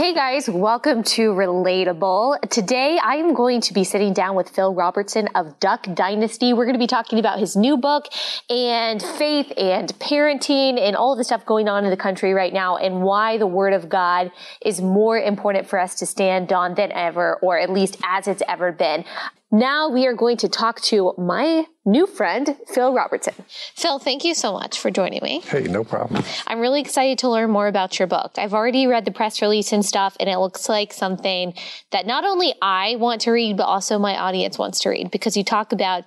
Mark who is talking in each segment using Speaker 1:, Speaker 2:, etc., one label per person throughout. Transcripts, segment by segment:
Speaker 1: Hey guys, welcome to Relatable. Today I am going to be sitting down with Phil Robertson of Duck Dynasty. We're going to be talking about his new book and faith and parenting and all the stuff going on in the country right now and why the Word of God is more important for us to stand on than ever, or at least as it's ever been. Now we are going to talk to my new friend, Phil Robertson. Phil, thank you so much for joining me.
Speaker 2: Hey, no problem.
Speaker 1: I'm really excited to learn more about your book. I've already read the press release and stuff, and it looks like something that not only I want to read, but also my audience wants to read because you talk about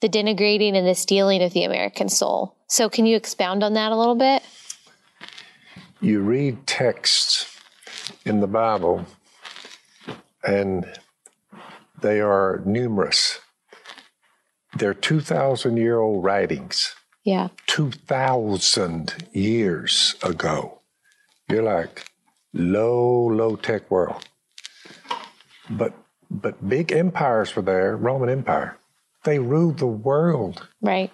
Speaker 1: the denigrating and the stealing of the American soul. So, can you expound on that a little bit?
Speaker 2: You read texts in the Bible, and they are numerous. They're 2,000 year old writings.
Speaker 1: Yeah.
Speaker 2: 2,000 years ago. You're like, low, low tech world. But, but big empires were there, Roman Empire. They ruled the world.
Speaker 1: Right.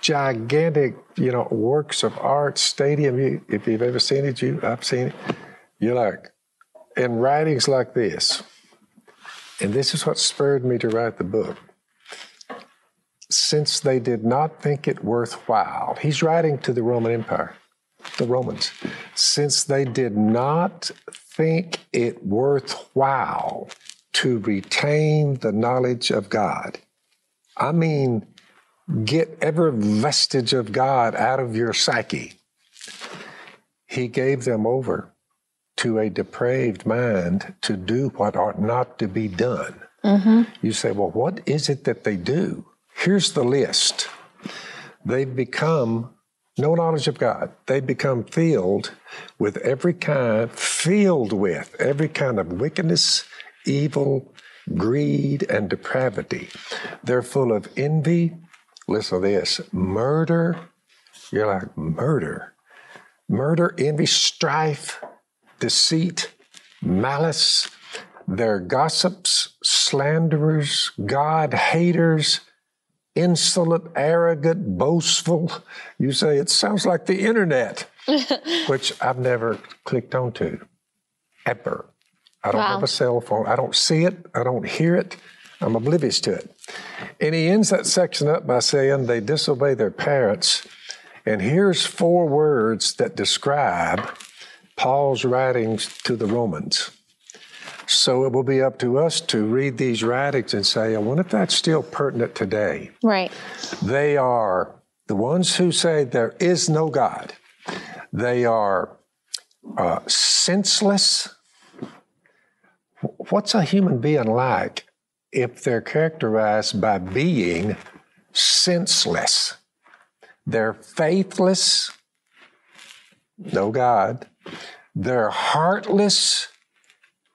Speaker 2: Gigantic, you know, works of art, stadium. You, if you've ever seen it, you, I've seen it. You're like, in writings like this, and this is what spurred me to write the book. Since they did not think it worthwhile, he's writing to the Roman Empire, the Romans. Since they did not think it worthwhile to retain the knowledge of God, I mean, get every vestige of God out of your psyche, he gave them over to a depraved mind to do what ought not to be done. Mm-hmm. You say, well, what is it that they do? Here's the list. They've become no knowledge of God. They've become filled with every kind, filled with every kind of wickedness, evil, greed, and depravity. They're full of envy. Listen to this murder. You're like, murder. Murder, envy, strife, deceit, malice. They're gossips, slanderers, God haters, insolent, arrogant, boastful. You say it sounds like the internet, which I've never clicked onto ever. I don't wow. have a cell phone. I don't see it. I don't hear it. I'm oblivious to it. And he ends that section up by saying they disobey their parents. And here's four words that describe Paul's writings to the Romans. So it will be up to us to read these writings and say, I wonder if that's still pertinent today.
Speaker 1: Right.
Speaker 2: They are the ones who say there is no God. They are uh, senseless. What's a human being like if they're characterized by being senseless? They're faithless, no God. They're heartless.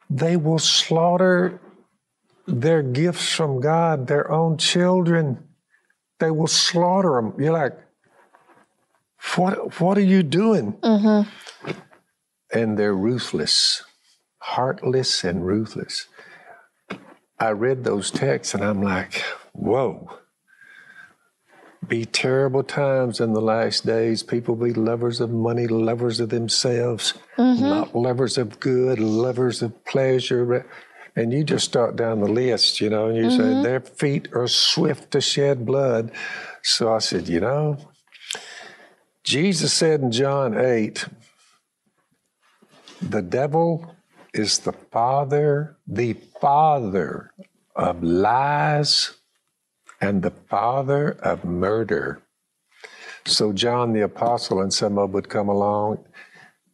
Speaker 2: They will slaughter their gifts from God, their own children. They will slaughter them. You're like, what, what are you doing? Mm-hmm. And they're ruthless, heartless and ruthless. I read those texts and I'm like, whoa be terrible times in the last days. People be lovers of money, lovers of themselves, mm-hmm. not lovers of good, lovers of pleasure. And you just start down the list, you know, and you mm-hmm. say, their feet are swift to shed blood. So I said, you know, Jesus said in John 8, the devil is the father, the father of lies and the father of murder. So John the Apostle and some of would come along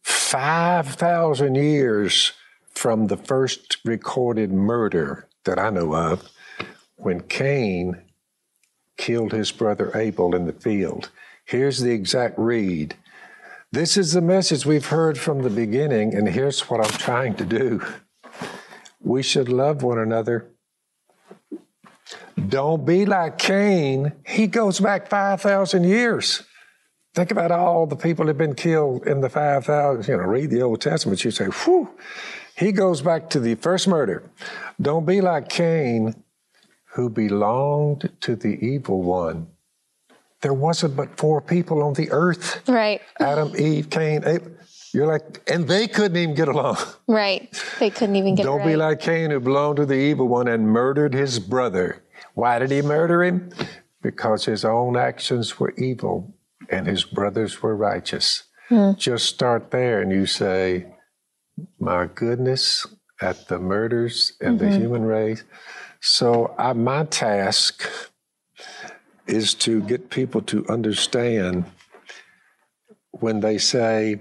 Speaker 2: 5,000 years from the first recorded murder that I know of when Cain killed his brother Abel in the field. Here's the exact read. This is the message we've heard from the beginning, and here's what I'm trying to do. We should love one another don't be like Cain. He goes back 5,000 years. Think about all the people that have been killed in the 5,000. You know, read the Old Testament, you say, whew. He goes back to the first murder. Don't be like Cain, who belonged to the evil one. There wasn't but four people on the earth.
Speaker 1: Right.
Speaker 2: Adam, Eve, Cain, Abel. You're like, and they couldn't even get along.
Speaker 1: Right. They couldn't even get along.
Speaker 2: Don't
Speaker 1: right.
Speaker 2: be like Cain, who belonged to the evil one and murdered his brother. Why did he murder him? Because his own actions were evil and his brothers were righteous. Hmm. Just start there and you say, My goodness, at the murders and mm-hmm. the human race. So, I, my task is to get people to understand when they say,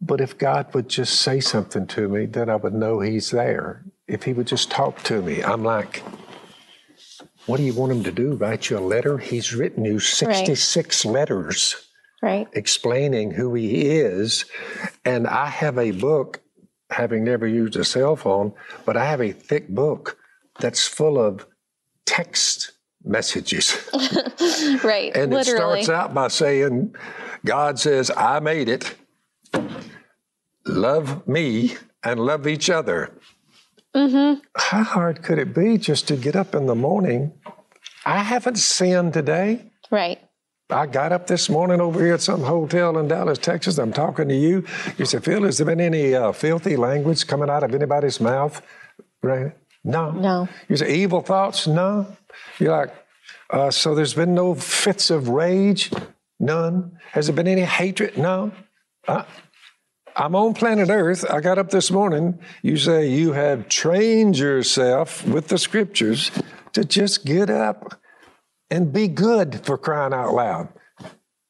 Speaker 2: but if God would just say something to me, then I would know He's there. If He would just talk to me, I'm like, what do you want Him to do? Write you a letter? He's written you 66 right. letters
Speaker 1: right.
Speaker 2: explaining who He is. And I have a book, having never used a cell phone, but I have a thick book that's full of text messages.
Speaker 1: right.
Speaker 2: And
Speaker 1: Literally.
Speaker 2: it starts out by saying, God says, I made it love me and love each other. Mm-hmm. How hard could it be just to get up in the morning? I haven't sinned today.
Speaker 1: Right.
Speaker 2: I got up this morning over here at some hotel in Dallas, Texas. I'm talking to you. You said, Phil, has there been any uh, filthy language coming out of anybody's mouth? Right? No.
Speaker 1: No.
Speaker 2: You say, evil thoughts? No. You're like, uh, so there's been no fits of rage? None. Has there been any hatred? No. Uh, I'm on planet Earth. I got up this morning. You say you have trained yourself with the scriptures to just get up and be good for crying out loud.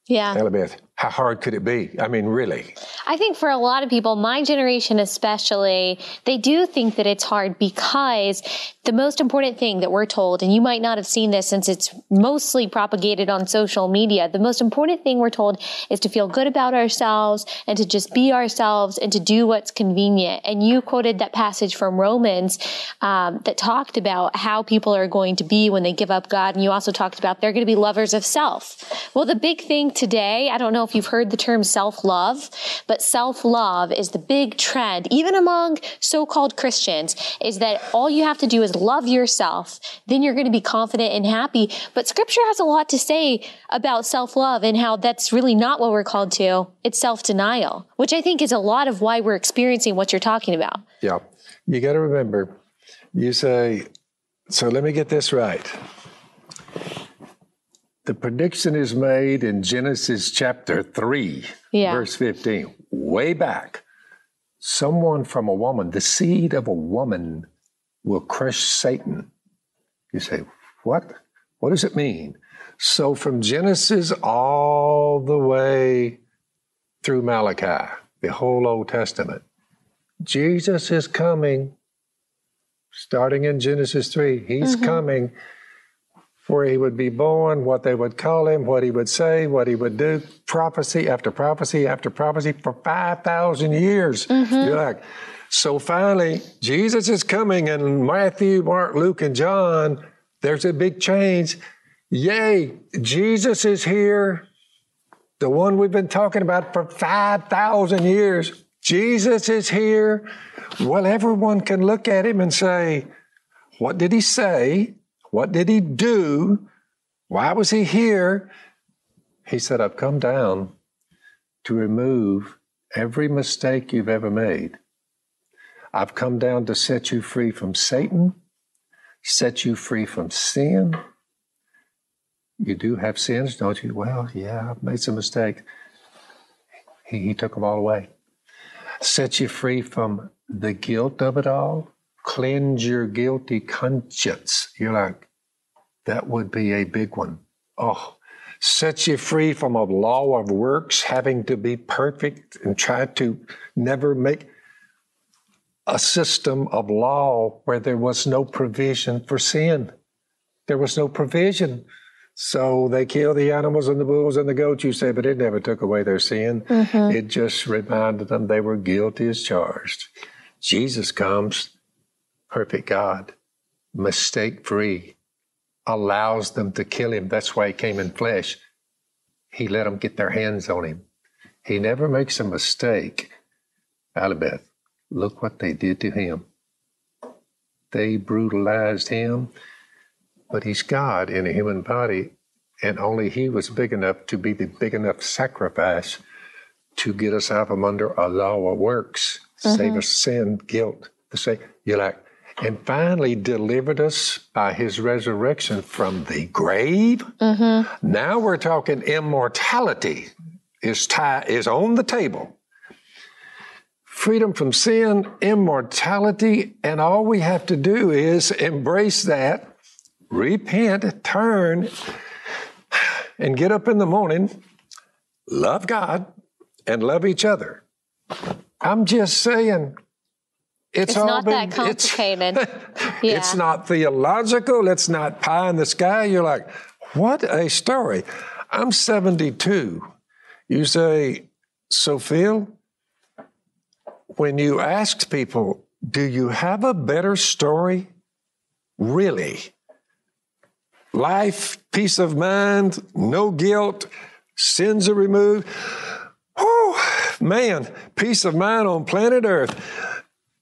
Speaker 1: Yeah.
Speaker 2: Elizabeth, how hard could it be? I mean, really?
Speaker 1: I think for a lot of people, my generation especially, they do think that it's hard because the most important thing that we're told, and you might not have seen this since it's mostly propagated on social media, the most important thing we're told is to feel good about ourselves and to just be ourselves and to do what's convenient. And you quoted that passage from Romans um, that talked about how people are going to be when they give up God. And you also talked about they're going to be lovers of self. Well, the big thing today, I don't know if you've heard the term self-love, but self-love is the big trend, even among so-called Christians, is that all you have to do is love yourself. Then you're going to be confident and happy. But scripture has a lot to say about self-love and how that's really not what we're called to. It's self-denial, which I think is a lot of why we're experiencing what you're talking about.
Speaker 2: Yeah. You got to remember, you say, so let me get this right. The prediction is made in Genesis chapter 3, yeah. verse 15, way back. Someone from a woman, the seed of a woman, will crush Satan. You say, what? What does it mean? So from Genesis all the way through Malachi, the whole Old Testament, Jesus is coming, starting in Genesis 3. He's mm-hmm. coming where he would be born, what they would call him, what he would say, what he would do, prophecy after prophecy after prophecy for 5,000 years. Mm-hmm. You're like, so finally, Jesus is coming, and Matthew, Mark, Luke, and John, there's a big change. Yay, Jesus is here, the one we've been talking about for 5,000 years. Jesus is here. Well, everyone can look at him and say, What did he say? What did he do? Why was he here? He said, I've come down to remove every mistake you've ever made. I've come down to set you free from Satan, set you free from sin. You do have sins, don't you? Well, yeah, I've made some mistakes. He, he took them all away. Set you free from the guilt of it all cleanse your guilty conscience. You're like, that would be a big one. Oh, set you free from a law of works, having to be perfect and try to never make a system of law where there was no provision for sin. There was no provision. So they killed the animals and the bulls and the goats, you say, but it never took away their sin. Mm-hmm. It just reminded them they were guilty as charged. Jesus comes perfect God, mistake free, allows them to kill him. That's why he came in flesh. He let them get their hands on him. He never makes a mistake. Allie Beth, look what they did to him. They brutalized him, but he's God in a human body, and only he was big enough to be the big enough sacrifice to get us out from under a law of works, save mm-hmm. us sin, guilt. To say, you're like, and finally delivered us by his resurrection from the grave. Mm-hmm. Now we're talking immortality is tie, is on the table. Freedom from sin, immortality, and all we have to do is embrace that, repent, turn, and get up in the morning, love God, and love each other. I'm just saying, it's,
Speaker 1: It's not that
Speaker 2: been- it's-
Speaker 1: complicated.
Speaker 2: It's
Speaker 1: Yeah.
Speaker 2: not theological. It's not pie in the sky. You're like, what a story. I'm 72. You say, so Phil, when you asked people, do you have a better story? Really? Life, peace of mind, no guilt, sins are removed. Oh, man, peace of mind on planet Earth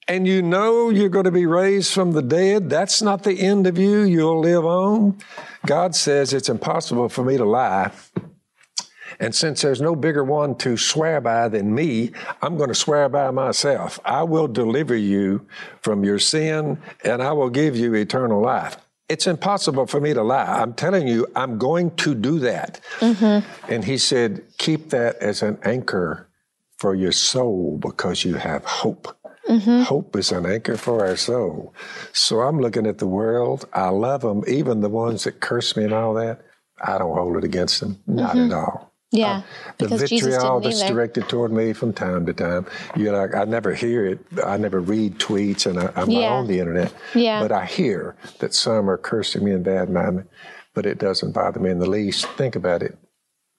Speaker 2: and you know you're going to be raised from the dead, that's not the end of you. You'll live on. God says it's impossible for me to lie. And since there's no bigger one to swear by than me, I'm going to swear by myself. I will deliver you from your sin and I will give you eternal life. It's impossible for me to lie. I'm telling you, I'm going to do that. Mm-hmm. And he said, keep that as an anchor for your soul because you have hope. Mm-hmm. Hope is an anchor for our soul. So I'm looking at the world. I love them, even the ones that curse me and all that. I don't hold it against them, not at mm-hmm. all.
Speaker 1: Yeah.
Speaker 2: Um, the
Speaker 1: Because Jesus
Speaker 2: vitriol
Speaker 1: didn't
Speaker 2: that's
Speaker 1: either.
Speaker 2: directed toward me from time to time, you're like, I never hear it. I never read tweets, and I, I'm
Speaker 1: Yeah.
Speaker 2: not on the internet.
Speaker 1: Yeah.
Speaker 2: But I hear that some are cursing me and bad me, but it doesn't bother me in the least. Think about it.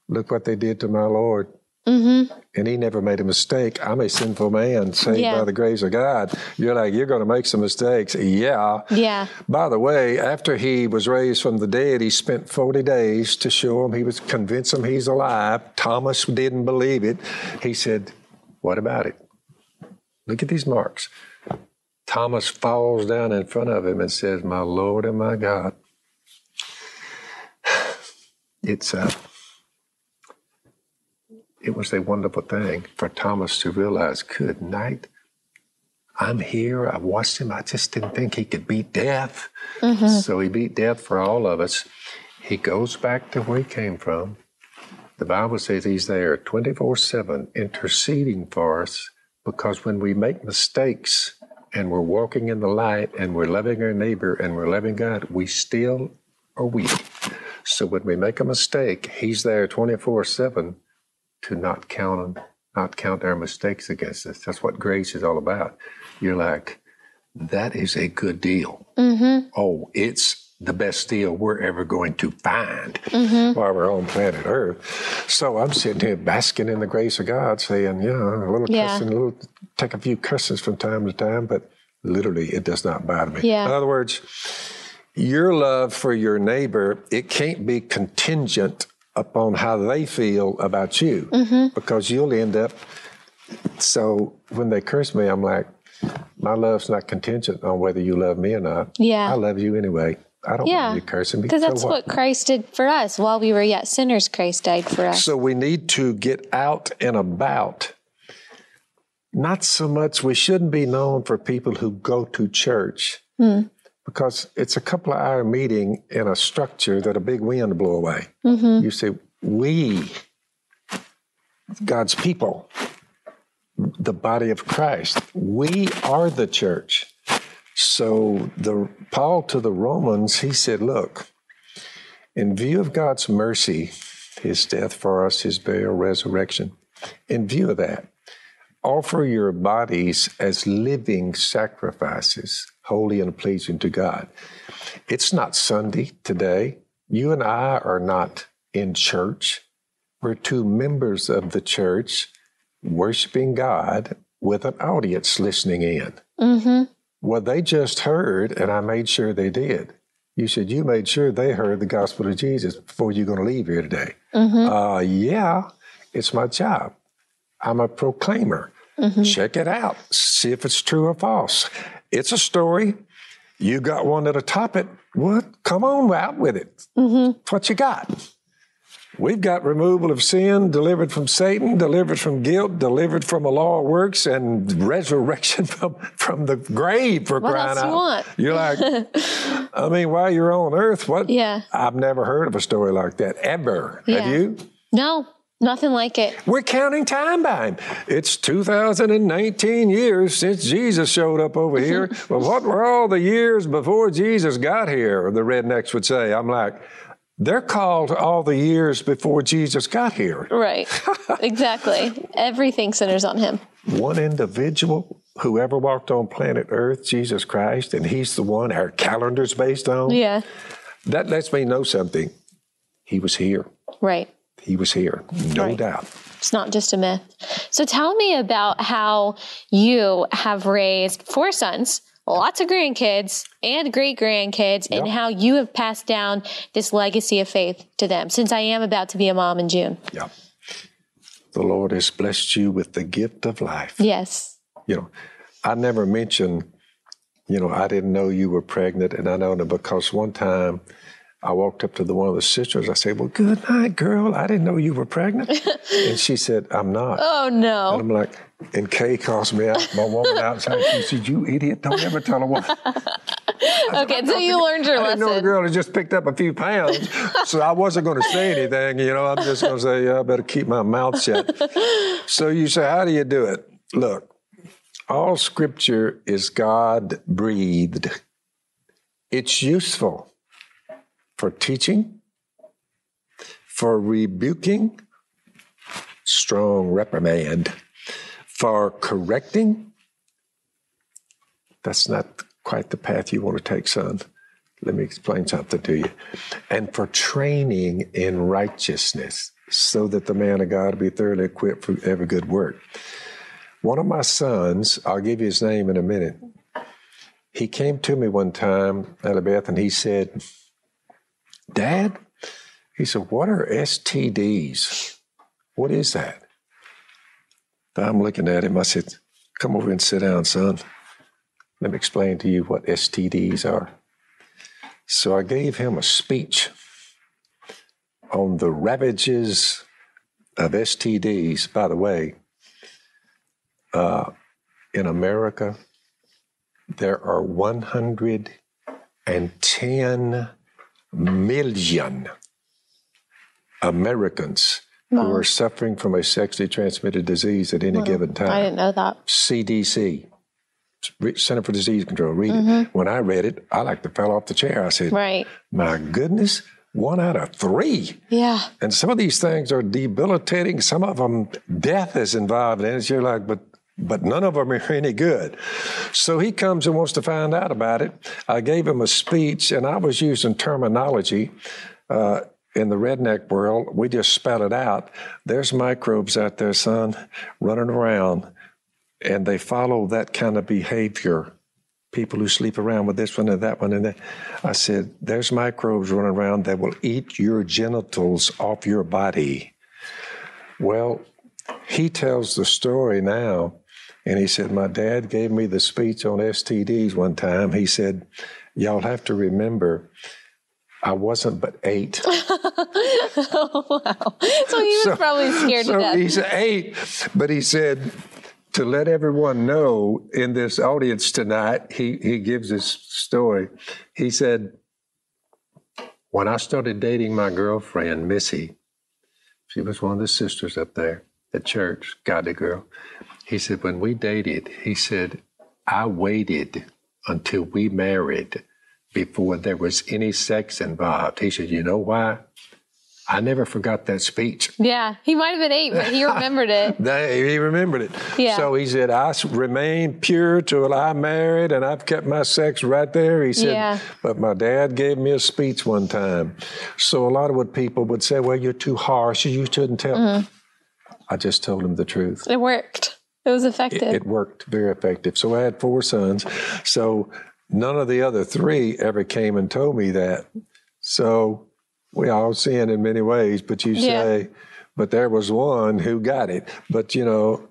Speaker 2: Look what they did to my Lord.
Speaker 1: Mm-hmm.
Speaker 2: And he never made a mistake. I'm a sinful man saved
Speaker 1: Yeah.
Speaker 2: by the grace of God. You're like, you're going to make some mistakes. Yeah.
Speaker 1: Yeah.
Speaker 2: By the way, after he was raised from the dead, he spent 40 days to show him, he was convince him he's alive. Thomas didn't believe it. He said, What about it? Look at these marks. Thomas falls down in front of him and says, My Lord and my God. It's uh, was a wonderful thing for Thomas to realize, good night. I'm here. I watched him. I just didn't think he could beat death. Mm-hmm. So he beat death for all of us. He goes back to where he came from. The Bible says he's there 24 7 interceding for us because when we make mistakes and we're walking in the light and we're loving our neighbor and we're loving God, we still are weak. So when we make a mistake, he's there 24 7 to not count them, not count our mistakes against us. That's what grace is all about. You're like, that is a good deal. Mm-hmm. Oh, it's the best deal we're ever going to find mm-hmm. while we're on planet Earth. So I'm sitting here basking in the grace of God, saying, you know, a little
Speaker 1: Yeah.
Speaker 2: cussing, a little take a few curses from time to time, but literally it does not bother me.
Speaker 1: Yeah.
Speaker 2: In other words, your love for your neighbor, it can't be contingent upon how they feel about you mm-hmm. because you'll end up. So when they curse me, I'm like, my love's not contingent on whether you love me or not.
Speaker 1: Yeah.
Speaker 2: I love you anyway. I don't
Speaker 1: Yeah.
Speaker 2: want you cursing me.
Speaker 1: Because
Speaker 2: So
Speaker 1: that's what Christ did for us. While we were yet sinners, Christ died for us.
Speaker 2: So we need to get out and about. Not so much, we shouldn't be known for people who go to church hmm. Because it's a couple of hour meeting in a structure that a big wind blow away. Mm-hmm. You say, we, God's people, the body of Christ, we are the church. So the Paul to the Romans, he said, look, in view of God's mercy, his death for us, his burial, resurrection, in view of that, offer your bodies as living sacrifices, holy and pleasing to God. It's not Sunday today. You and I are not in church. We're two members of the church worshiping God with an audience listening in.
Speaker 1: Mm-hmm.
Speaker 2: Well, they just heard, and I made sure they did. You said you made sure they heard the gospel of Jesus before you're going to leave here today. Uh, yeah, it's my job. I'm a proclaimer. Check it out. See if it's true or false. It's a story. You got one that'll top it. What? Come on out with it. Mm-hmm. What you got? We've got removal of sin, delivered from Satan, delivered from guilt, delivered from a law of works, and resurrection from, from the grave for
Speaker 1: What
Speaker 2: crying
Speaker 1: you
Speaker 2: out.
Speaker 1: want?
Speaker 2: You're like, I mean, while you're on earth, what?
Speaker 1: Yeah.
Speaker 2: I've never heard of a story like that ever.
Speaker 1: Yeah.
Speaker 2: Have you?
Speaker 1: No, nothing like it.
Speaker 2: We're counting time by him. It's 2019 years since Jesus showed up over here. well, what were all the years before Jesus got here? The rednecks would say. I'm like, they're called all the years before Jesus got here.
Speaker 1: Right. exactly. Everything centers on him.
Speaker 2: One individual who ever walked on planet Earth, Jesus Christ, and he's the one our calendar's based on.
Speaker 1: Yeah.
Speaker 2: That lets me know something. He was here.
Speaker 1: Right.
Speaker 2: He was here, no
Speaker 1: Right.
Speaker 2: doubt.
Speaker 1: It's not just a myth. So tell me about how you have raised four sons, lots of grandkids and great grandkids, and how you have passed down this legacy of faith to them since I am about to be a mom in June.
Speaker 2: Yeah. The Lord has blessed you with the gift of life.
Speaker 1: Yes.
Speaker 2: You know, I never mentioned, you know, I didn't know you were pregnant, and I know that because one time I walked up to the one of the sisters. I said, "Well, good night, girl. I didn't know you were pregnant," and she said, "I'm not."
Speaker 1: Oh no! And.
Speaker 2: I'm like, and Kay calls me out, my woman outside. She said, "You idiot! Don't ever tell a woman."
Speaker 1: Okay, so you learned your
Speaker 2: lesson. I know the girl had just picked up a few pounds, so I wasn't going to say anything. You know, I'm just going to say, yeah, I better keep my mouth shut. so you say, how do you do it? Look, all Scripture is God breathed. It's useful for teaching, for rebuking, strong reprimand, for correcting. That's not quite the path you want to take, son. Let me explain something to you. And for training in righteousness, so that the man of God be thoroughly equipped for every good work. One of my sons, I'll give you his name in a minute. He came to me one time, Elizabeth, and he said, Dad, he said, What are STDs? What is that? I'm looking at him. I said, Come over and sit down, son. Let me explain to you what STDs are. So I gave him a speech on the ravages of STDs. By the way, uh, in America, there are 110 million Americans who are suffering from a sexually transmitted disease at any given time.
Speaker 1: I didn't know that.
Speaker 2: CDC, Center for Disease Control. Read it. Mm-hmm. When I read it, I like to fell off the chair. I said,
Speaker 1: Right.
Speaker 2: "My goodness, one out of three.
Speaker 1: Yeah.
Speaker 2: And some of these things are debilitating. Some of them, death is involved in it. You're like, but but none of them are any good. So he comes and wants to find out about it. I gave him a speech, and I was using terminology. Uh, in the redneck world, we just spell it out. There's microbes out there, son, running around, and they follow that kind of behavior. People who sleep around with this one and that one and that. I said, there's microbes running around that will eat your genitals off your body. Well, he tells the story now, and he said, My dad gave me the speech on STDs one time. He said, Y'all have to remember, I wasn't but eight.
Speaker 1: wow. So he was probably scared
Speaker 2: so
Speaker 1: to death.
Speaker 2: he's eight, but he said to let everyone know in this audience tonight, he, he gives this story. He said, When I started dating my girlfriend, Missy, she was one of the sisters up there at church, godly girl. He said, When we dated, he said, I waited until we married before there was any sex involved. He said, You know why? I never forgot that speech.
Speaker 1: Yeah. He might have been eight, but he remembered it.
Speaker 2: He remembered it.
Speaker 1: Yeah.
Speaker 2: So he said, I remained pure till I married, and I've kept my sex right there. He said,
Speaker 1: Yeah.
Speaker 2: but my dad gave me a speech one time. So a lot of what people would say, well, you're too harsh, you shouldn't tell.
Speaker 1: Mm-hmm.
Speaker 2: I just told him the truth.
Speaker 1: It worked. It was effective.
Speaker 2: It worked very effective. So I had four sons. So none of the other three ever came and told me that. So we all sin in many ways, but you
Speaker 1: Yeah.
Speaker 2: say, but there was one who got it. But you know,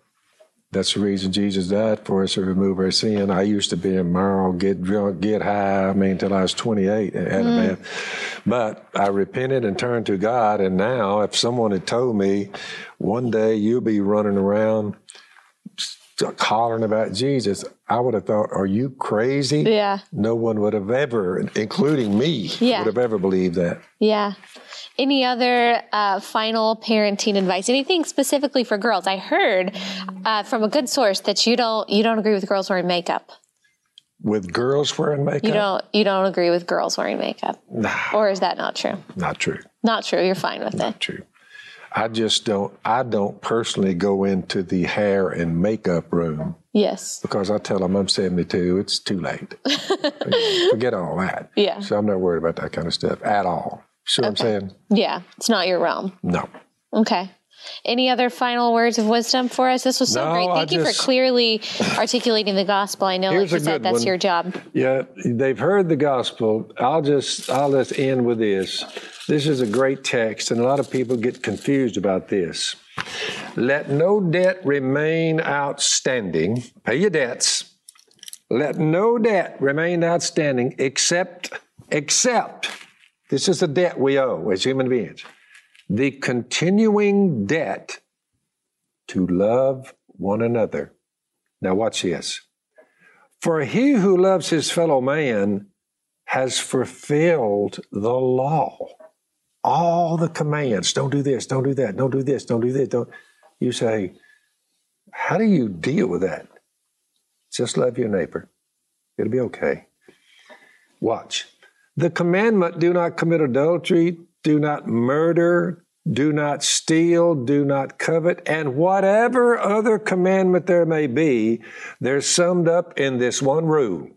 Speaker 2: That's the reason Jesus died for us to remove our sin. I used to be immoral, get drunk, get high. I mean, until I was 28 and had a mm. bath. But I repented and turned to God. And now, if someone had told me one day you'll be running around hollering about Jesus, I would have thought, "Are you crazy?"
Speaker 1: Yeah.
Speaker 2: No one would have ever, including me,
Speaker 1: Yeah.
Speaker 2: would have ever believed that.
Speaker 1: Yeah. Any other uh, final parenting advice? Anything specifically for girls? I heard uh, from a good source that you don't you don't agree with girls wearing makeup.
Speaker 2: With girls wearing makeup,
Speaker 1: You don't you don't agree with girls wearing makeup,
Speaker 2: nah,
Speaker 1: or is that not true?
Speaker 2: not true.
Speaker 1: Not true. You're fine with it.
Speaker 2: Not True. I just don't. I don't personally go into the hair and makeup room
Speaker 1: Yes.
Speaker 2: because I tell them I'm 72. It's too late. Forget all that.
Speaker 1: Yeah.
Speaker 2: So I'm not worried about that kind of stuff at all. See what I'm saying?
Speaker 1: Yeah. It's not your realm.
Speaker 2: No.
Speaker 1: Okay. Any other final words of wisdom for us? This was so
Speaker 2: No,
Speaker 1: great.
Speaker 2: I
Speaker 1: Thank you
Speaker 2: just-
Speaker 1: for clearly articulating the gospel. I know, like you said, that's
Speaker 2: one.
Speaker 1: your job.
Speaker 2: Yeah, they've heard the gospel. I'll just I'll just end with this. This is a great text, and a lot of people get confused about this. Let no debt remain outstanding. Pay your debts. Let no debt remain outstanding except except this is a debt we owe as human beings. The continuing debt to love one another. Now watch this. For he who loves his fellow man has fulfilled the law. All the commands. Don't do this, don't do that, don't do this, don't do this. Don't you say, how do you deal with that? Just love your neighbor. It'll be okay. Watch. The commandment do not commit adultery, do not murder, do not steal, do not covet, and whatever other commandment there may be, they're summed up in this one rule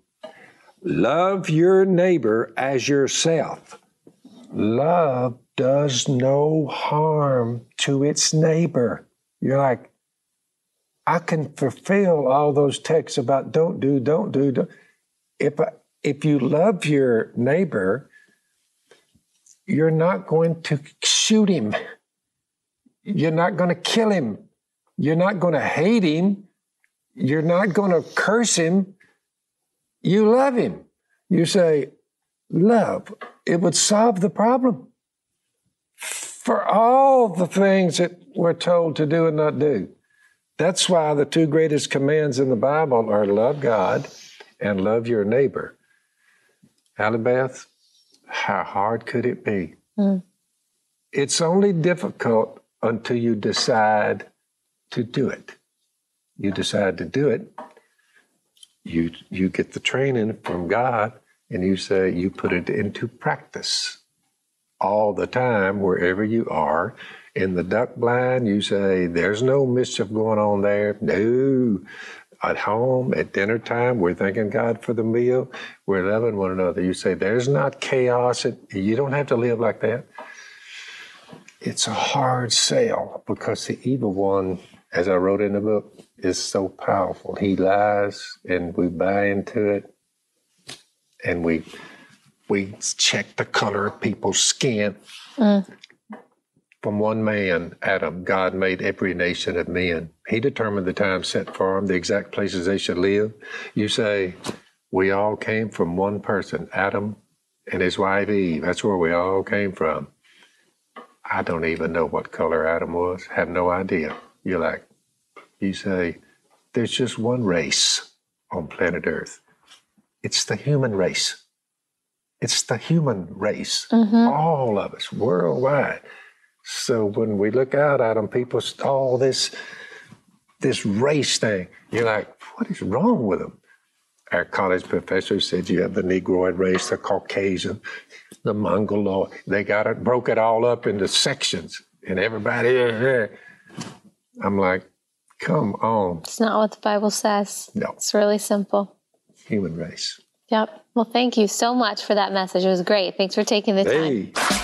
Speaker 2: love your neighbor as yourself. Love does no harm to its neighbor. You're like, I can fulfill all those texts about don't do, don't do, don't. If, I, if you love your neighbor, you're not going to shoot him. You're not going to kill him. You're not going to hate him. You're not going to curse him. You love him. You say, love. It would solve the problem. For all the things that we're told to do and not do. That's why the two greatest commands in the Bible are love God and love your neighbor. Allie Beth, how hard could it be? Hmm. It's only difficult until you decide to do it. You decide to do it, you you get the training from God, and you say you put it into practice all the time wherever you are. In the duck blind, you say there's no mischief going on there. No. At home, at dinner time, we're thanking God for the meal. We're loving one another. You say there's not chaos. You don't have to live like that. It's a hard sell because the evil one, as I wrote in the book, is so powerful. He lies and we buy into it and we we check the color of people's skin. Mm. From one man, Adam, God made every nation of men. He determined the time set for them, the exact places they should live. You say, we all came from one person, Adam and his wife Eve. That's where we all came from. I don't even know what color Adam was, have no idea. You're like, you say, there's just one race on planet Earth. It's the human race. It's the human race, mm-hmm. all of us, worldwide. So when we look out at them, people, all this, this race thing, you're like, what is wrong with them? Our college professor said you have the Negroid race, the Caucasian, the Mongoloid. They got it, broke it all up into sections, and everybody. Here I'm like, come on,
Speaker 1: It's not what the Bible says.
Speaker 2: No.
Speaker 1: It's really simple.
Speaker 2: human race.
Speaker 1: Yep. Well, thank you so much for that message. It was great. Thanks for taking the time.
Speaker 2: Hey.